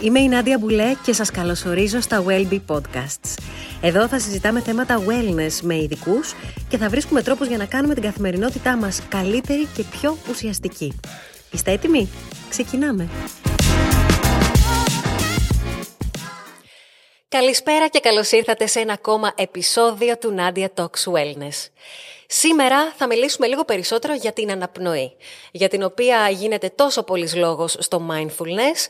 Είμαι η Νάντια Μπουλέ και σας καλωσορίζω στα Wellbe Podcasts. Εδώ θα συζητάμε θέματα wellness με ειδικούς και θα βρίσκουμε τρόπους για να κάνουμε την καθημερινότητά μας καλύτερη και πιο ουσιαστική. Είστε έτοιμοι; Ξεκινάμε! Καλησπέρα και καλώς ήρθατε σε ένα ακόμα επεισόδιο του Nadia Talks Wellness. Σήμερα θα μιλήσουμε λίγο περισσότερο για την αναπνοή, για την οποία γίνεται τόσο πολύς λόγος στο mindfulness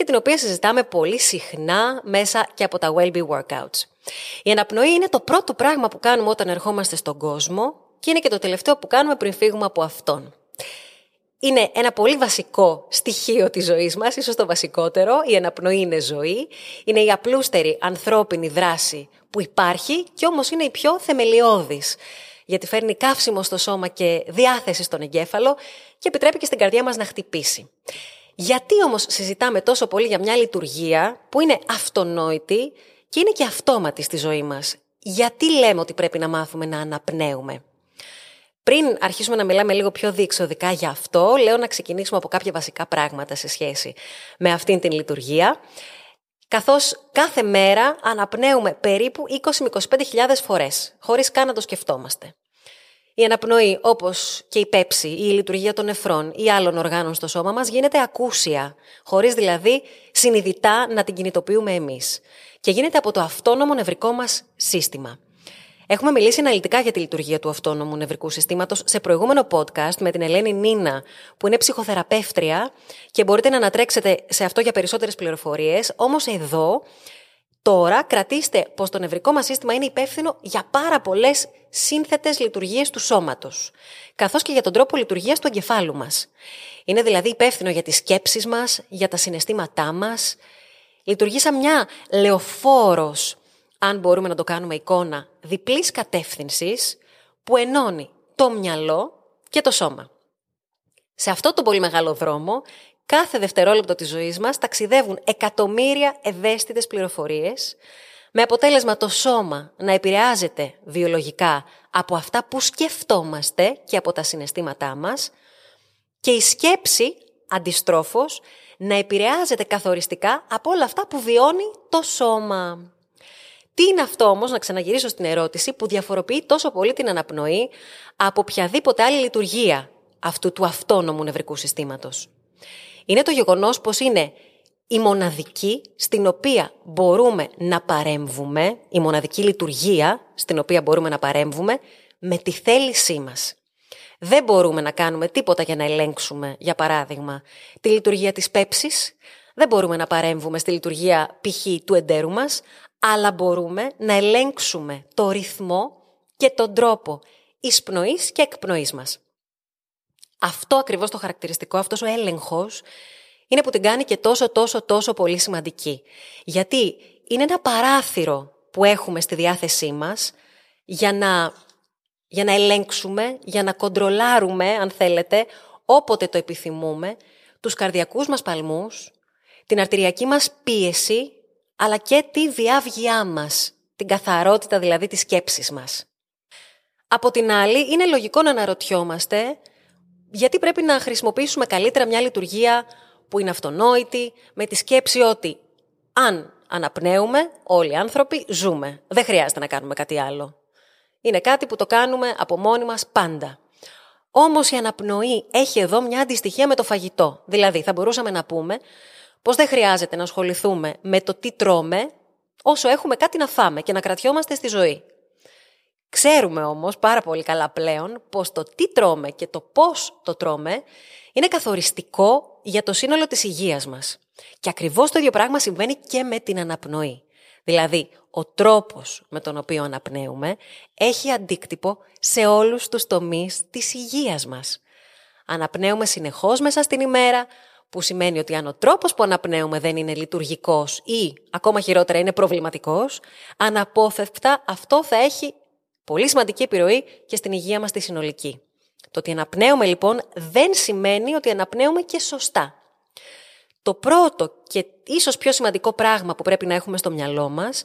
και την οποία συζητάμε πολύ συχνά μέσα και από τα Wellbe Workouts. Η αναπνοή είναι το πρώτο πράγμα που κάνουμε όταν ερχόμαστε στον κόσμο και είναι και το τελευταίο που κάνουμε πριν φύγουμε από αυτόν. Είναι ένα πολύ βασικό στοιχείο της ζωής μας, ίσως το βασικότερο. Η αναπνοή είναι ζωή. Είναι η απλούστερη ανθρώπινη δράση που υπάρχει και όμως είναι η πιο θεμελιώδης. Γιατί φέρνει καύσιμο στο σώμα και διάθεση στον εγκέφαλο και επιτρέπει και στην καρδιά μας να χτυπήσει. Γιατί όμως συζητάμε τόσο πολύ για μια λειτουργία που είναι αυτονόητη και είναι και αυτόματη στη ζωή μας; Γιατί λέμε ότι πρέπει να μάθουμε να αναπνέουμε; Πριν αρχίσουμε να μιλάμε λίγο πιο διεξοδικά για αυτό, λέω να ξεκινήσουμε από κάποια βασικά πράγματα σε σχέση με αυτήν την λειτουργία. Καθώς κάθε μέρα αναπνέουμε περίπου 20 με 25 φορές, χωρίς καν να το σκεφτόμαστε. Η αναπνοή, όπως και η πέψη ή η λειτουργία των νεφρών ή άλλων οργάνων στο σώμα μας, γίνεται ακούσια, χωρίς δηλαδή συνειδητά να την κινητοποιούμε εμείς. Και γίνεται από το αυτόνομο νευρικό μας σύστημα. Έχουμε μιλήσει αναλυτικά για τη λειτουργία του αυτόνομου νευρικού συστήματος σε προηγούμενο podcast με την Ελένη Νίνα, που είναι ψυχοθεραπεύτρια και μπορείτε να ανατρέξετε σε αυτό για περισσότερες πληροφορίες. Όμως εδώ, τώρα, κρατήστε πως το νευρικό μας σύστημα είναι υπεύθυνο για πάρα πολλές σύνθετες λειτουργίες του σώματος, καθώς και για τον τρόπο λειτουργίας του εγκεφάλου μας. Είναι δηλαδή υπεύθυνο για τις σκέψεις μας, για τα συναισθήματά μας. Λειτουργεί σαν μια λεωφόρος αν μπορούμε να το κάνουμε εικόνα, διπλής κατεύθυνσης που ενώνει το μυαλό και το σώμα. Σε αυτό το πολύ μεγάλο δρόμο, κάθε δευτερόλεπτο της ζωής μας ταξιδεύουν εκατομμύρια ευαίσθητες πληροφορίες, με αποτέλεσμα το σώμα να επηρεάζεται βιολογικά από αυτά που σκεφτόμαστε και από τα συναισθήματά μας και η σκέψη, αντιστρόφως, να επηρεάζεται καθοριστικά από όλα αυτά που βιώνει το σώμα. Τι είναι αυτό όμως, να ξαναγυρίσω στην ερώτηση, που διαφοροποιεί τόσο πολύ την αναπνοή από οποιαδήποτε άλλη λειτουργία αυτού του αυτόνομου νευρικού συστήματος. Είναι το γεγονός πως είναι η μοναδική στην οποία μπορούμε να παρέμβουμε, η μοναδική λειτουργία στην οποία μπορούμε να παρέμβουμε με τη θέλησή μας. Δεν μπορούμε να κάνουμε τίποτα για να ελέγξουμε, για παράδειγμα, τη λειτουργία της πέψης, δεν μπορούμε να παρέμβουμε στη λειτουργία π.χ. του εντέρου μας, αλλά μπορούμε να ελέγξουμε το ρυθμό και τον τρόπο εισπνοής και εκπνοής μας. Αυτό ακριβώς το χαρακτηριστικό, αυτός ο έλεγχος, είναι που την κάνει και τόσο τόσο τόσο πολύ σημαντική. Γιατί είναι ένα παράθυρο που έχουμε στη διάθεσή μας για να, για να ελέγξουμε, για να κοντρολάρουμε, αν θέλετε, όποτε το επιθυμούμε, τους καρδιακούς μας παλμούς, την αρτηριακή μας πίεση αλλά και τη διάβγειά μας, την καθαρότητα δηλαδή της σκέψης μας. Από την άλλη, είναι λογικό να αναρωτιόμαστε γιατί πρέπει να χρησιμοποιήσουμε καλύτερα μια λειτουργία που είναι αυτονόητη, με τη σκέψη ότι αν αναπνέουμε, όλοι οι άνθρωποι ζούμε. Δεν χρειάζεται να κάνουμε κάτι άλλο. Είναι κάτι που το κάνουμε από μόνοι μας πάντα. Όμως η αναπνοή έχει εδώ μια αντιστοιχεία με το φαγητό. Δηλαδή θα μπορούσαμε να πούμε πως δεν χρειάζεται να ασχοληθούμε με το τι τρώμε όσο έχουμε κάτι να φάμε και να κρατιόμαστε στη ζωή. Ξέρουμε όμως πάρα πολύ καλά πλέον πως το τι τρώμε και το πώς το τρώμε είναι καθοριστικό για το σύνολο της υγείας μας. Και ακριβώς το ίδιο πράγμα συμβαίνει και με την αναπνοή. Δηλαδή, ο τρόπος με τον οποίο αναπνέουμε έχει αντίκτυπο σε όλους τους τομείς της υγείας μας. Αναπνέουμε συνεχώς μέσα στην ημέρα, που σημαίνει ότι αν ο τρόπος που αναπνέουμε δεν είναι λειτουργικός ή ακόμα χειρότερα είναι προβληματικός, αναπόφευκτα αυτό θα έχει πολύ σημαντική επιρροή και στην υγεία μας τη συνολική. Το ότι αναπνέουμε λοιπόν δεν σημαίνει ότι αναπνέουμε και σωστά. Το πρώτο και ίσως πιο σημαντικό πράγμα που πρέπει να έχουμε στο μυαλό μας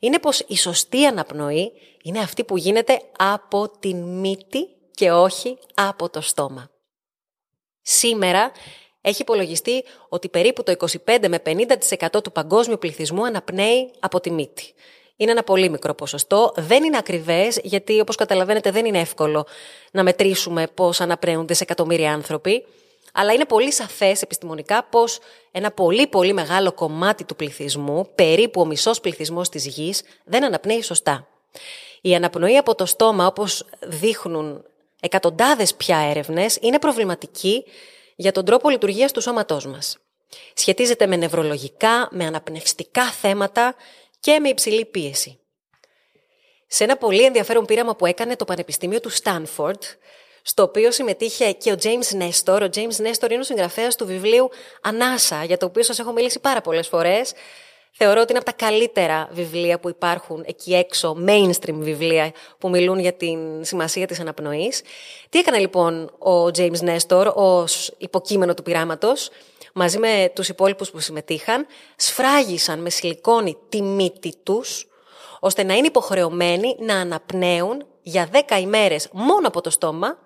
είναι πως η σωστή αναπνοή είναι αυτή που γίνεται από την μύτη και όχι από το στόμα. Σήμερα Έχει υπολογιστεί ότι περίπου το 25 με 50% του παγκόσμιου πληθυσμού αναπνέει από τη μύτη. Είναι ένα πολύ μικρό ποσοστό. Δεν είναι ακριβές, γιατί όπως καταλαβαίνετε δεν είναι εύκολο να μετρήσουμε πώς αναπνέουν δισεκατομμύρια άνθρωποι. Αλλά είναι πολύ σαφές επιστημονικά πως ένα πολύ πολύ μεγάλο κομμάτι του πληθυσμού, περίπου ο μισός πληθυσμός της γης, δεν αναπνέει σωστά. Η αναπνοή από το στόμα, όπως δείχνουν εκατοντάδες πια έρευνες, είναι προβληματική για τον τρόπο λειτουργίας του σώματός μας. Σχετίζεται με νευρολογικά, με αναπνευστικά θέματα και με υψηλή πίεση. Σε ένα πολύ ενδιαφέρον πείραμα που έκανε το Πανεπιστήμιο του Στάνφορντ, στο οποίο συμμετείχε και ο James Nestor. Ο James Nestor είναι ο συγγραφέας του βιβλίου Ανάσα, για το οποίο σας έχω μιλήσει πάρα πολλές φορές. Θεωρώ ότι είναι από τα καλύτερα βιβλία που υπάρχουν εκεί έξω, mainstream βιβλία που μιλούν για την σημασία της αναπνοής. Τι έκανε λοιπόν ο James Nestor ως υποκείμενο του πειράματος, μαζί με τους υπόλοιπους που συμμετείχαν, σφράγισαν με σιλικόνη τη μύτη τους, ώστε να είναι υποχρεωμένοι να αναπνέουν για 10 ημέρες μόνο από το στόμα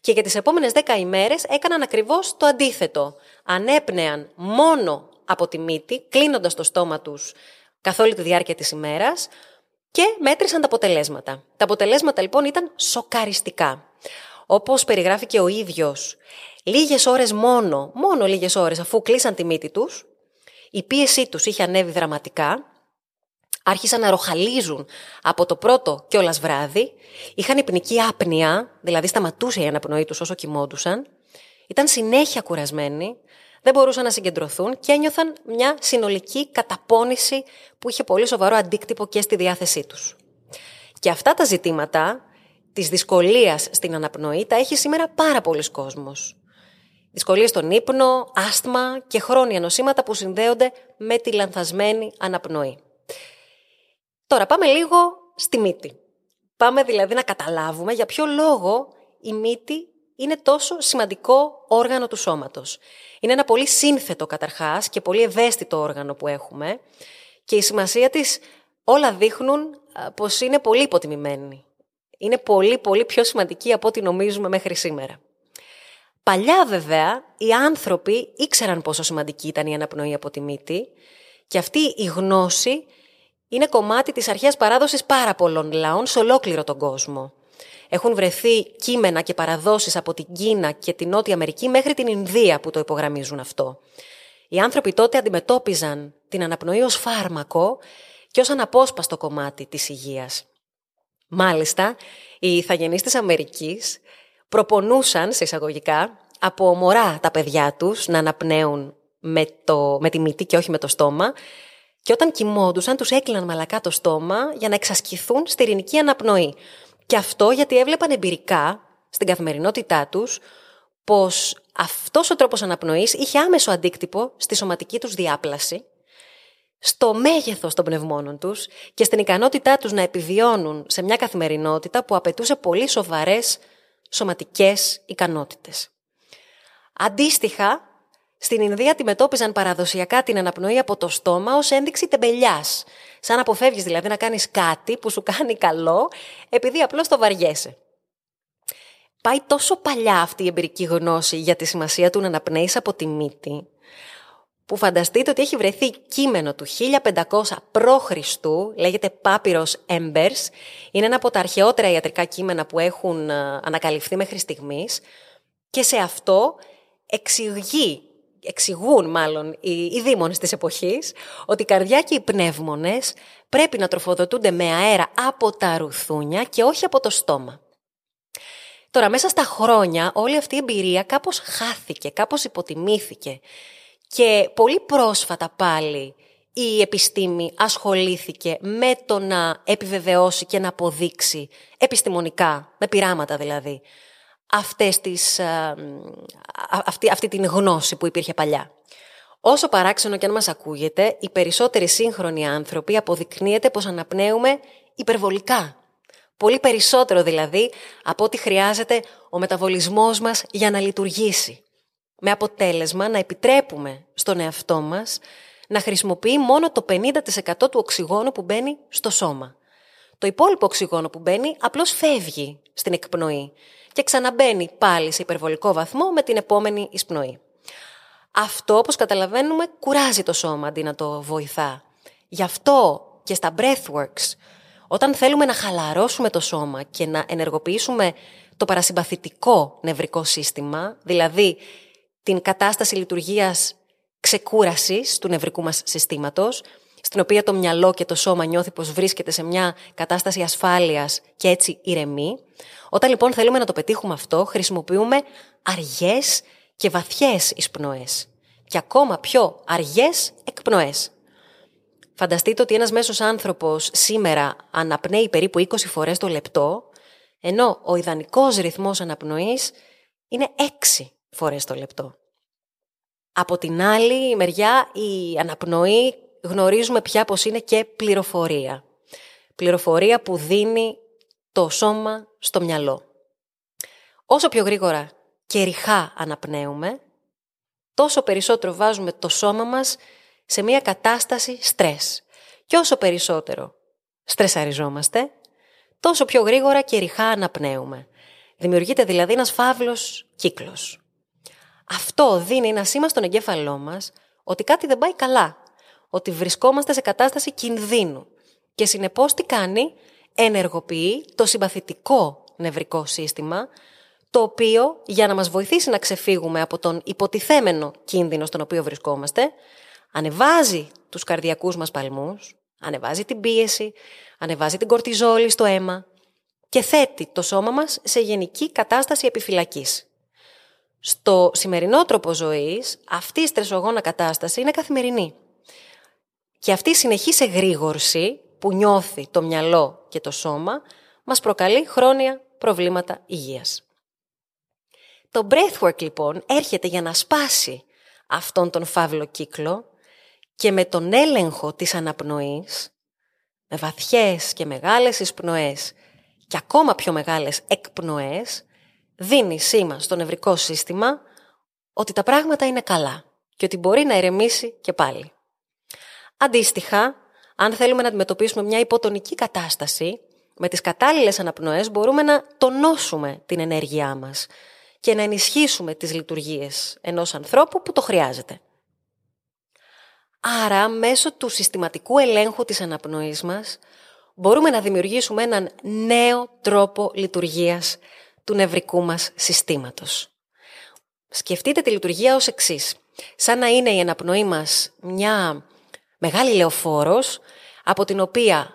και για τις επόμενες 10 ημέρες έκαναν ακριβώς το αντίθετο. Ανέπνεαν μόνο από τη μύτη, κλείνοντας το στόμα τους καθ' όλη τη διάρκεια της ημέρας και μέτρησαν τα αποτελέσματα. Τα αποτελέσματα λοιπόν ήταν σοκαριστικά. Όπως περιγράφει και ο ίδιος, λίγες ώρες μόνο, μόνο λίγες ώρες αφού κλείσαν τη μύτη τους, η πίεσή τους είχε ανέβει δραματικά, άρχισαν να ροχαλίζουν από το πρώτο κιόλας βράδυ, είχαν υπνική άπνοια, δηλαδή σταματούσε η αναπνοή τους όσο κοιμόντουσαν, ήταν συνέχεια κουρασμένοι, δεν μπορούσαν να συγκεντρωθούν και ένιωθαν μια συνολική καταπώνηση που είχε πολύ σοβαρό αντίκτυπο και στη διάθεσή τους. Και αυτά τα ζητήματα της δυσκολίας στην αναπνοή τα έχει σήμερα πάρα πολλοί κόσμος. Δυσκολίες στον ύπνο, άσθμα και χρόνια νοσήματα που συνδέονται με τη λανθασμένη αναπνοή. Τώρα πάμε λίγο στη μύτη. Πάμε δηλαδή να καταλάβουμε για ποιο λόγο η μύτη είναι τόσο σημαντικό όργανο του σώματος. Είναι ένα πολύ σύνθετο καταρχάς και πολύ ευαίσθητο όργανο που έχουμε και η σημασία της όλα δείχνουν πως είναι πολύ υποτιμημένη. Είναι πολύ πολύ πιο σημαντική από ό,τι νομίζουμε μέχρι σήμερα. Παλιά βέβαια οι άνθρωποι ήξεραν πόσο σημαντική ήταν η αναπνοή από τη μύτη και αυτή η γνώση είναι κομμάτι της αρχαίας παράδοσης πάρα πολλών λαών σε ολόκληρο τον κόσμο. Έχουν βρεθεί κείμενα και παραδόσεις από την Κίνα και την Νότια Αμερική μέχρι την Ινδία που το υπογραμμίζουν αυτό. Οι άνθρωποι τότε αντιμετώπιζαν την αναπνοή ως φάρμακο και ως αναπόσπαστο κομμάτι της υγείας. Μάλιστα, οι ηθαγενείς της Αμερικής προπονούσαν, σε εισαγωγικά, από μωρά τα παιδιά τους να αναπνέουν με, το, με τη μύτη και όχι με το στόμα και όταν κοιμόντουσαν τους έκλειναν μαλακά το στόμα για να εξασκηθούν στη ειρηνική αναπνοή. Και αυτό γιατί έβλεπαν εμπειρικά στην καθημερινότητά τους πως αυτός ο τρόπος αναπνοής είχε άμεσο αντίκτυπο στη σωματική τους διάπλαση, στο μέγεθος των πνευμόνων τους και στην ικανότητά τους να επιβιώνουν σε μια καθημερινότητα που απαιτούσε πολύ σοβαρές σωματικές ικανότητες. Αντίστοιχα, στην Ινδία αντιμετώπιζαν παραδοσιακά την αναπνοή από το στόμα ως ένδειξη τεμπελιάς. Σαν να αποφεύγεις δηλαδή να κάνεις κάτι που σου κάνει καλό, επειδή απλώς το βαριέσαι. Πάει τόσο παλιά αυτή η εμπειρική γνώση για τη σημασία του να αναπνέεις από τη μύτη, που φανταστείτε ότι έχει βρεθεί κείμενο του 1500 π.Χ. λέγεται Papyrus Embers, είναι ένα από τα αρχαιότερα ιατρικά κείμενα που έχουν ε, ανακαλυφθεί μέχρι στιγμής και σε αυτό εξηγεί εξηγούν μάλλον οι, οι δήμονες της εποχής ότι η καρδιά και οι πνεύμονες πρέπει να τροφοδοτούνται με αέρα από τα ρουθούνια και όχι από το στόμα. Τώρα μέσα στα χρόνια όλη αυτή η εμπειρία κάπως χάθηκε, κάπως υποτιμήθηκε και πολύ πρόσφατα πάλι η επιστήμη ασχολήθηκε με το να επιβεβαιώσει και να αποδείξει επιστημονικά, με πειράματα δηλαδή, αυτές τις, ε, αυτή, αυτή την γνώση που υπήρχε παλιά. Όσο παράξενο και αν μας ακούγεται, οι περισσότεροι σύγχρονοι άνθρωποι αποδεικνύεται πως αναπνέουμε υπερβολικά. Πολύ περισσότερο δηλαδή από ό,τι χρειάζεται ο μεταβολισμός μας για να λειτουργήσει. Με αποτέλεσμα να επιτρέπουμε στον εαυτό μας να χρησιμοποιεί μόνο το 50% του οξυγόνου που μπαίνει στο σώμα. Το υπόλοιπο οξυγόνο που μπαίνει απλώς φεύγει στην εκπνοή και ξαναμπαίνει πάλι σε υπερβολικό βαθμό με την επόμενη εισπνοή. Αυτό, όπως καταλαβαίνουμε, κουράζει το σώμα αντί να το βοηθά. Γι' αυτό και στα breathworks, όταν θέλουμε να χαλαρώσουμε το σώμα και να ενεργοποιήσουμε το παρασυμπαθητικό νευρικό σύστημα, δηλαδή την κατάσταση λειτουργίας ξεκούρασης του νευρικού μας συστήματος, στην οποία το μυαλό και το σώμα νιώθει πως βρίσκεται σε μια κατάσταση ασφάλειας και έτσι ηρεμεί. Όταν λοιπόν θέλουμε να το πετύχουμε αυτό, χρησιμοποιούμε αργές και βαθιές εισπνοές και ακόμα πιο αργές εκπνοές. Φανταστείτε ότι ένας μέσος άνθρωπος σήμερα αναπνέει περίπου 20 φορές το λεπτό, ενώ ο ιδανικός ρυθμός αναπνοής είναι 6 φορές το λεπτό. Από την άλλη μεριά η αναπνοή γνωρίζουμε πια πως είναι και πληροφορία. Πληροφορία που δίνει το σώμα στο μυαλό. Όσο πιο γρήγορα και ρηχά αναπνέουμε, τόσο περισσότερο βάζουμε το σώμα μας σε μια κατάσταση στρες. Και όσο περισσότερο στρεσαριζόμαστε, τόσο πιο γρήγορα και ρηχά αναπνέουμε. Δημιουργείται δηλαδή ένας φαύλος κύκλος. Αυτό δίνει ένα σήμα στον εγκέφαλό μας ότι κάτι δεν πάει καλά, ότι βρισκόμαστε σε κατάσταση κινδύνου και συνεπώς τι κάνει, ενεργοποιεί το συμπαθητικό νευρικό σύστημα, το οποίο για να μας βοηθήσει να ξεφύγουμε από τον υποτιθέμενο κίνδυνο στον οποίο βρισκόμαστε, ανεβάζει τους καρδιακούς μας παλμούς, ανεβάζει την πίεση, ανεβάζει την κορτιζόλη στο αίμα και θέτει το σώμα μας σε γενική κατάσταση επιφυλακής. Στο σημερινό τρόπο ζωής, αυτή η στρεσογόνα κατάσταση είναι καθημερινή. Και αυτή η συνεχής εγρήγορση που νιώθει το μυαλό και το σώμα μας προκαλεί χρόνια προβλήματα υγείας. Το breathwork λοιπόν έρχεται για να σπάσει αυτόν τον φαύλο κύκλο και με τον έλεγχο της αναπνοής, με βαθιές και μεγάλες εισπνοές και ακόμα πιο μεγάλες εκπνοές, δίνει σήμα στο νευρικό σύστημα ότι τα πράγματα είναι καλά και ότι μπορεί να ηρεμήσει και πάλι. Αντίστοιχα, αν θέλουμε να αντιμετωπίσουμε μια υποτονική κατάσταση, με τις κατάλληλες αναπνοές μπορούμε να τονώσουμε την ενέργειά μας και να ενισχύσουμε τις λειτουργίες ενός ανθρώπου που το χρειάζεται. Άρα, μέσω του συστηματικού ελέγχου της αναπνοής μας, μπορούμε να δημιουργήσουμε έναν νέο τρόπο λειτουργίας του νευρικού μας συστήματος. Σκεφτείτε τη λειτουργία ως εξής. Σαν να είναι η αναπνοή μας μια μεγάλη λεωφόρος, από την οποία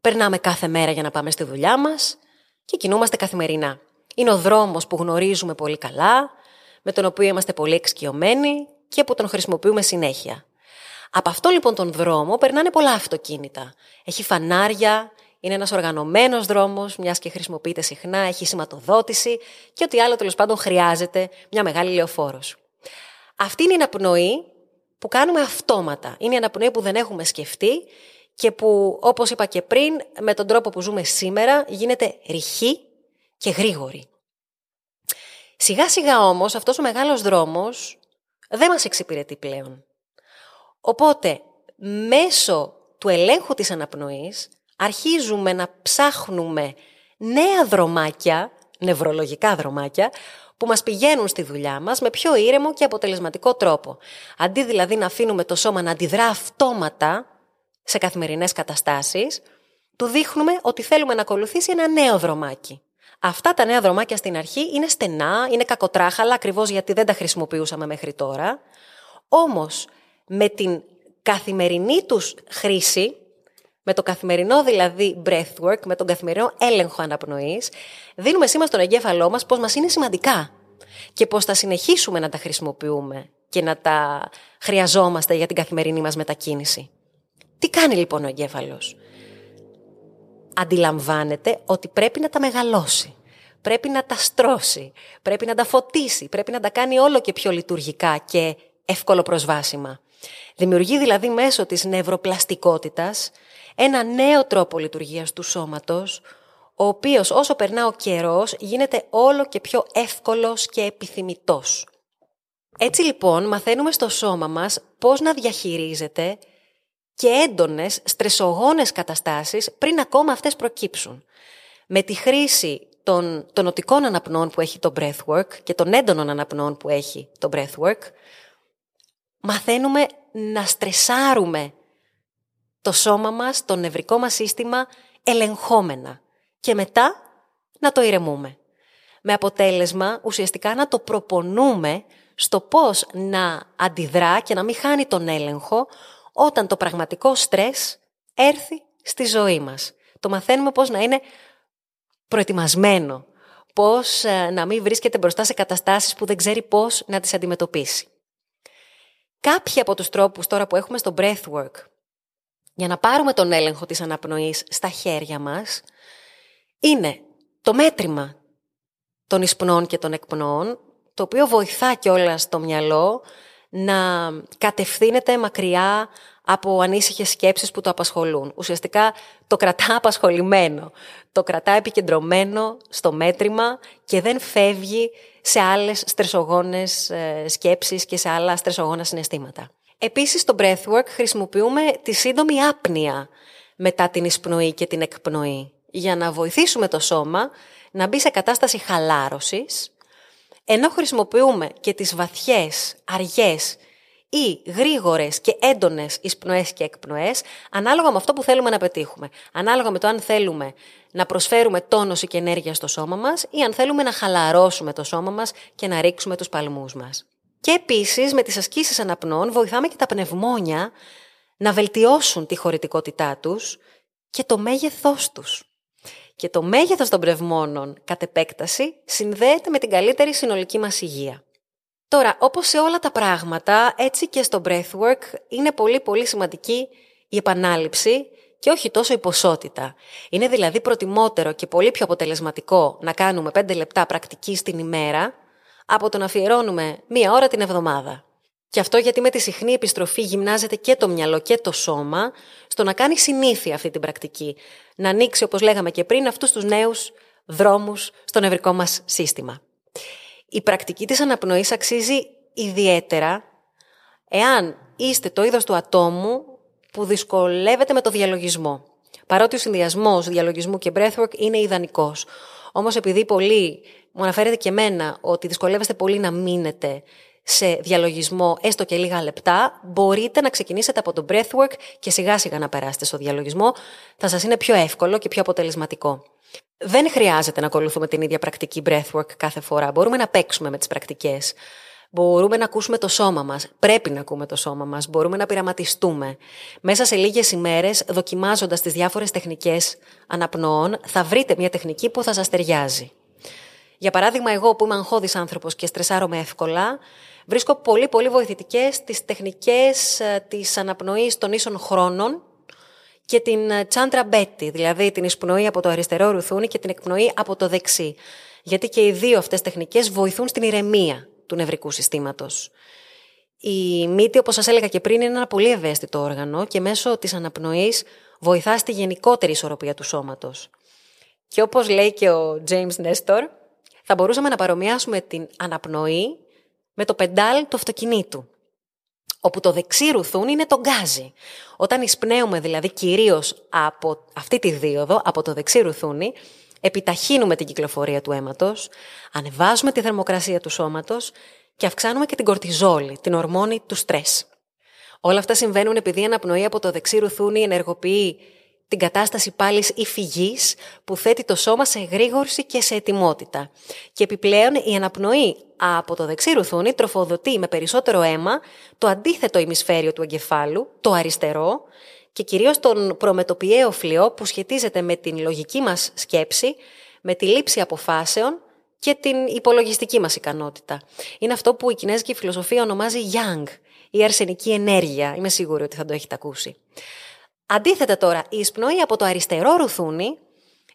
περνάμε κάθε μέρα για να πάμε στη δουλειά μας και κινούμαστε καθημερινά. Είναι ο δρόμος που γνωρίζουμε πολύ καλά, με τον οποίο είμαστε πολύ εξοικειωμένοι και που τον χρησιμοποιούμε συνέχεια. Από αυτό λοιπόν τον δρόμο περνάνε πολλά αυτοκίνητα. Έχει φανάρια, είναι ένας οργανωμένος δρόμος, μιας και χρησιμοποιείται συχνά, έχει σηματοδότηση και ό,τι άλλο τέλος πάντων χρειάζεται μια μεγάλη λεωφόρος. Αυτή είναι η αναπνοή που κάνουμε αυτόματα. Είναι η αναπνοή που δεν έχουμε σκεφτεί και που, όπως είπα και πριν, με τον τρόπο που ζούμε σήμερα γίνεται ρηχή και γρήγορη. Σιγά σιγά όμως αυτός ο μεγάλος δρόμος δεν μας εξυπηρετεί πλέον. Οπότε, μέσω του ελέγχου της αναπνοής, αρχίζουμε να ψάχνουμε νέα δρομάκια, νευρολογικά δρομάκια, που μας πηγαίνουν στη δουλειά μας με πιο ήρεμο και αποτελεσματικό τρόπο. Αντί δηλαδή να αφήνουμε το σώμα να αντιδρά αυτόματα σε καθημερινές καταστάσεις, του δείχνουμε ότι θέλουμε να ακολουθήσει ένα νέο δρομάκι. Αυτά τα νέα δρομάκια στην αρχή είναι στενά, είναι κακοτράχαλα, ακριβώς γιατί δεν τα χρησιμοποιούσαμε μέχρι τώρα. Όμως, με την καθημερινή τους χρήση, με το καθημερινό δηλαδή breathwork, με τον καθημερινό έλεγχο αναπνοής, δίνουμε σήμα στον εγκέφαλό μας πως μας είναι σημαντικά και πως θα συνεχίσουμε να τα χρησιμοποιούμε και να τα χρειαζόμαστε για την καθημερινή μας μετακίνηση. Τι κάνει λοιπόν ο εγκέφαλος; Αντιλαμβάνεται ότι πρέπει να τα μεγαλώσει, πρέπει να τα στρώσει, πρέπει να τα φωτίσει, πρέπει να τα κάνει όλο και πιο λειτουργικά και εύκολο προσβάσιμα. Δημιουργεί δηλαδή μέσω της νευροπλαστικότητας ένα νέο τρόπο λειτουργίας του σώματος, ο οποίος όσο περνά ο καιρός γίνεται όλο και πιο εύκολος και επιθυμητός. Έτσι λοιπόν μαθαίνουμε στο σώμα μας πώς να διαχειρίζεται και έντονες στρεσογόνες καταστάσεις πριν ακόμα αυτές προκύψουν. Με τη χρήση των τονωτικών αναπνών που έχει το breathwork και των έντονων αναπνών που έχει το breathwork, μαθαίνουμε να στρεσάρουμε το σώμα μας, το νευρικό μας σύστημα ελεγχόμενα και μετά να το ηρεμούμε. Με αποτέλεσμα ουσιαστικά να το προπονούμε στο πώς να αντιδρά και να μην χάνει τον έλεγχο όταν το πραγματικό στρες έρθει στη ζωή μας. Το μαθαίνουμε πώς να είναι προετοιμασμένο, πώς ε, να μην βρίσκεται μπροστά σε καταστάσεις που δεν ξέρει πώς να τις αντιμετωπίσει. Κάποιοι από τους τρόπους τώρα που έχουμε στο breathwork για να πάρουμε τον έλεγχο της αναπνοής στα χέρια μας είναι το μέτρημα των εισπνών και των εκπνών, το οποίο βοηθά κιόλας το μυαλό να κατευθύνεται μακριά από ανήσυχες σκέψεις που το απασχολούν. Ουσιαστικά το κρατά απασχολημένο, το κρατά επικεντρωμένο στο μέτρημα και δεν φεύγει σε άλλες στρεσογόνες ε, σκέψεις και σε άλλα στρεσογόνα συναισθήματα. Επίσης στο breathwork χρησιμοποιούμε τη σύντομη άπνοια μετά την εισπνοή και την εκπνοή για να βοηθήσουμε το σώμα να μπει σε κατάσταση χαλάρωσης ενώ χρησιμοποιούμε και τις βαθιές, αργές ή γρήγορες και έντονες εισπνοές και εκπνοές ανάλογα με αυτό που θέλουμε να πετύχουμε. Ανάλογα με το αν θέλουμε να προσφέρουμε τόνωση και ενέργεια στο σώμα μας ή αν θέλουμε να χαλαρώσουμε το σώμα μας και να ρίξουμε τους παλμούς μας. Και επίσης με τις ασκήσεις αναπνών βοηθάμε και τα πνευμόνια να βελτιώσουν τη χωρητικότητά τους και το μέγεθός τους. Και το μέγεθος των πνευμόνων κατ' επέκταση συνδέεται με την καλύτερη συνολική μας υγεία. Τώρα, όπως σε όλα τα πράγματα, έτσι και στο breathwork είναι πολύ πολύ σημαντική η επανάληψη και όχι τόσο η ποσότητα. Είναι δηλαδή προτιμότερο και πολύ πιο αποτελεσματικό να κάνουμε 5 λεπτά πρακτική στην ημέρα από το να αφιερώνουμε μία ώρα την εβδομάδα. Και αυτό γιατί με τη συχνή επιστροφή γυμνάζεται και το μυαλό και το σώμα στο να κάνει συνήθεια αυτή την πρακτική. Να ανοίξει, όπως λέγαμε και πριν, αυτούς τους νέους δρόμους στο νευρικό μας σύστημα. Η πρακτική της αναπνοής αξίζει ιδιαίτερα εάν είστε το είδος του ατόμου που δυσκολεύεται με το διαλογισμό. Παρότι ο συνδυασμός διαλογισμού και breathwork είναι ιδανικός. Όμως, επειδή πολλοί μου αναφέρετε και εμένα ότι δυσκολεύεστε πολύ να μείνετε σε διαλογισμό έστω και λίγα λεπτά, μπορείτε να ξεκινήσετε από το breathwork και σιγά σιγά να περάσετε στο διαλογισμό. Θα σας είναι πιο εύκολο και πιο αποτελεσματικό. Δεν χρειάζεται να ακολουθούμε την ίδια πρακτική breathwork κάθε φορά. Μπορούμε να παίξουμε με τις πρακτικές. Μπορούμε να ακούσουμε το σώμα μας. Πρέπει να ακούμε το σώμα μας. Μπορούμε να πειραματιστούμε. Μέσα σε λίγες ημέρες, δοκιμάζοντας τις διάφορες τεχνικές αναπνοών, θα βρείτε μια τεχνική που θα σας ταιριάζει. Για παράδειγμα, εγώ που είμαι αγχώδης άνθρωπος και στρεσάρομαι εύκολα, βρίσκω πολύ πολύ βοηθητικές τις τεχνικές ε, της αναπνοής των ίσων χρόνων και την τσάντρα μπέτη, δηλαδή την εισπνοή από το αριστερό ρουθούνι και την εκπνοή από το δεξί. Γιατί και οι δύο αυτές τεχνικές βοηθούν στην ηρεμία του νευρικού συστήματος. Η μύτη, όπως σας έλεγα και πριν, είναι ένα πολύ ευαίσθητο όργανο και μέσω της αναπνοής βοηθά στη γενικότερη ισορροπία του σώματος. Και όπως λέει και ο James Nestor, θα μπορούσαμε να παρομοιάσουμε την αναπνοή με το πεντάλ του αυτοκινήτου, όπου το δεξί ρουθούν είναι το γκάζι. Όταν εισπνέουμε δηλαδή κυρίως από αυτή τη δίωδο, από το δεξί ρουθούνι, επιταχύνουμε την κυκλοφορία του αίματος, ανεβάζουμε τη θερμοκρασία του σώματος και αυξάνουμε και την κορτιζόλη, την ορμόνη του στρες. Όλα αυτά συμβαίνουν επειδή η αναπνοή από το δεξί ρουθούνι ενεργοποιεί την κατάσταση πάλι υφηγή που θέτει το σώμα σε γρήγορση και σε ετοιμότητα. Και επιπλέον η αναπνοή από το δεξί ρουθούνι τροφοδοτεί με περισσότερο αίμα το αντίθετο ημισφαίριο του εγκεφάλου, το αριστερό, και κυρίως τον προμετωπιαίο φλοιό που σχετίζεται με την λογική μας σκέψη, με τη λήψη αποφάσεων και την υπολογιστική μας ικανότητα. Είναι αυτό που η κινέζικη φιλοσοφία ονομάζει Yang, η αρσενική ενέργεια. Είμαι σίγουρη ότι θα το έχετε ακούσει. Αντίθετα τώρα, η εισπνοή από το αριστερό ρουθούνι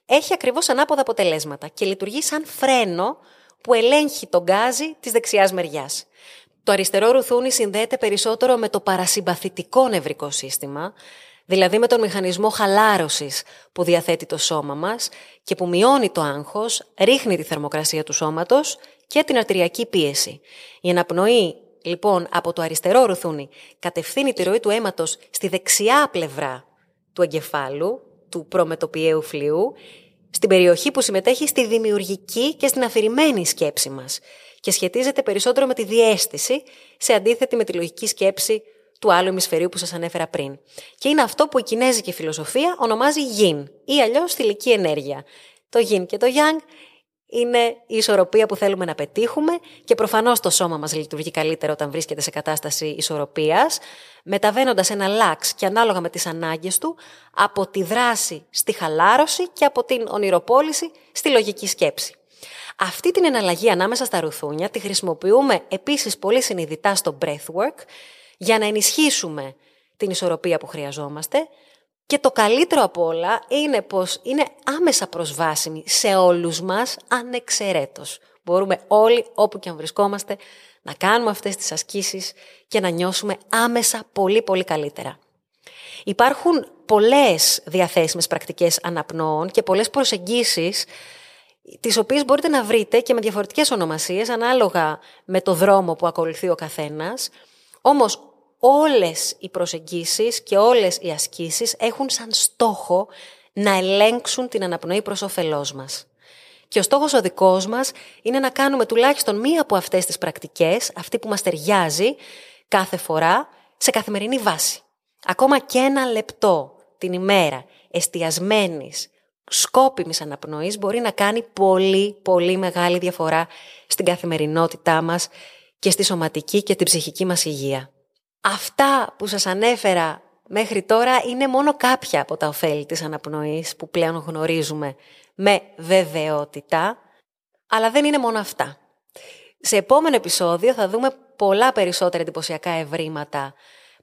έχει ακριβώς ανάποδα αποτελέσματα και λειτουργεί σαν φρένο που ελέγχει τον γκάζι της δεξιάς μεριάς. Το αριστερό ρουθούνι συνδέεται περισσότερο με το παρασυμπαθητικό νευρικό σύστημα, δηλαδή με τον μηχανισμό χαλάρωσης που διαθέτει το σώμα μας και που μειώνει το άγχος, ρίχνει τη θερμοκρασία του σώματος και την αρτηριακή πίεση. Η αναπνοή λοιπόν από το αριστερό ρουθούνι κατευθύνει τη ροή του αίματος στη δεξιά πλευρά του εγκεφάλου, του προμετωπιαίου φλοιού, στην περιοχή που συμμετέχει στη δημιουργική και στην αφηρημένη σκέψη μας. και σχετίζεται περισσότερο με τη διέστηση σε αντίθετη με τη λογική σκέψη του άλλου ημισφαιρίου που σας ανέφερα πριν. Και είναι αυτό που η κινέζικη φιλοσοφία ονομάζει yin ή αλλιώς θηλυκή ενέργεια. Το yin και το yang είναι η ισορροπία που θέλουμε να πετύχουμε και προφανώς το σώμα μας λειτουργεί καλύτερα όταν βρίσκεται σε κατάσταση ισορροπίας, μεταβαίνοντας ένα λάξ και ανάλογα με τις ανάγκες του από τη δράση στη χαλάρωση και από την ονειροπόληση στη λογική σκέψη. Αυτή την εναλλαγή ανάμεσα στα ρουθούνια τη χρησιμοποιούμε επίσης πολύ συνειδητά στο breathwork για να ενισχύσουμε την ισορροπία που χρειαζόμαστε και το καλύτερο από όλα είναι πως είναι άμεσα προσβάσιμη σε όλους μας ανεξαιρέτως. Μπορούμε όλοι όπου και αν βρισκόμαστε να κάνουμε αυτές τις ασκήσεις και να νιώσουμε άμεσα πολύ πολύ καλύτερα. Υπάρχουν πολλές διαθέσιμες πρακτικές αναπνοών και πολλές προσεγγίσεις τις οποίες μπορείτε να βρείτε και με διαφορετικές ονομασίες ανάλογα με το δρόμο που ακολουθεί ο καθένας. Όμως όλες οι προσεγγίσεις και όλες οι ασκήσεις έχουν σαν στόχο να ελέγξουν την αναπνοή προς όφελός μας. Και ο στόχος ο δικός μας είναι να κάνουμε τουλάχιστον μία από αυτές τις πρακτικές, αυτή που μας ταιριάζει, κάθε φορά, σε καθημερινή βάση. Ακόμα και ένα λεπτό την ημέρα εστιασμένης, σκόπιμης αναπνοής μπορεί να κάνει πολύ, πολύ μεγάλη διαφορά στην καθημερινότητά μας και στη σωματική και την ψυχική μας υγεία. Αυτά που σας ανέφερα μέχρι τώρα είναι μόνο κάποια από τα ωφέλη της αναπνοής που πλέον γνωρίζουμε με βεβαιότητα, αλλά δεν είναι μόνο αυτά. Σε επόμενο επεισόδιο θα δούμε πολλά περισσότερα εντυπωσιακά ευρήματα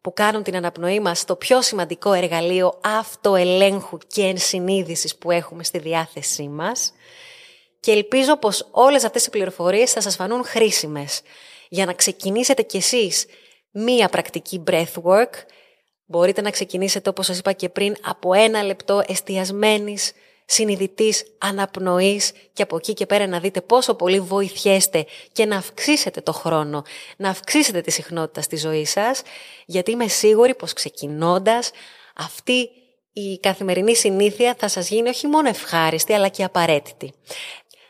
που κάνουν την αναπνοή μας το πιο σημαντικό εργαλείο αυτοελέγχου και ενσυνείδησης που έχουμε στη διάθεσή μας και ελπίζω πως όλες αυτές οι πληροφορίες θα σας φανούν χρήσιμες για να ξεκινήσετε κι εσείς μία πρακτική breathwork. Μπορείτε να ξεκινήσετε, όπως σας είπα και πριν, από ένα λεπτό εστιασμένης, συνειδητής αναπνοής και από εκεί και πέρα να δείτε πόσο πολύ βοηθιέστε και να αυξήσετε το χρόνο, να αυξήσετε τη συχνότητα στη ζωή σας, γιατί είμαι σίγουρη πως ξεκινώντας αυτή η καθημερινή συνήθεια θα σας γίνει όχι μόνο ευχάριστη αλλά και απαραίτητη.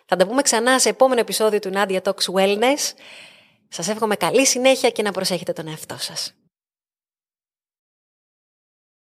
Θα τα πούμε ξανά σε επόμενο επεισόδιο του Nadia Talks Wellness. Σας εύχομαι καλή συνέχεια και να προσέχετε τον εαυτό σας.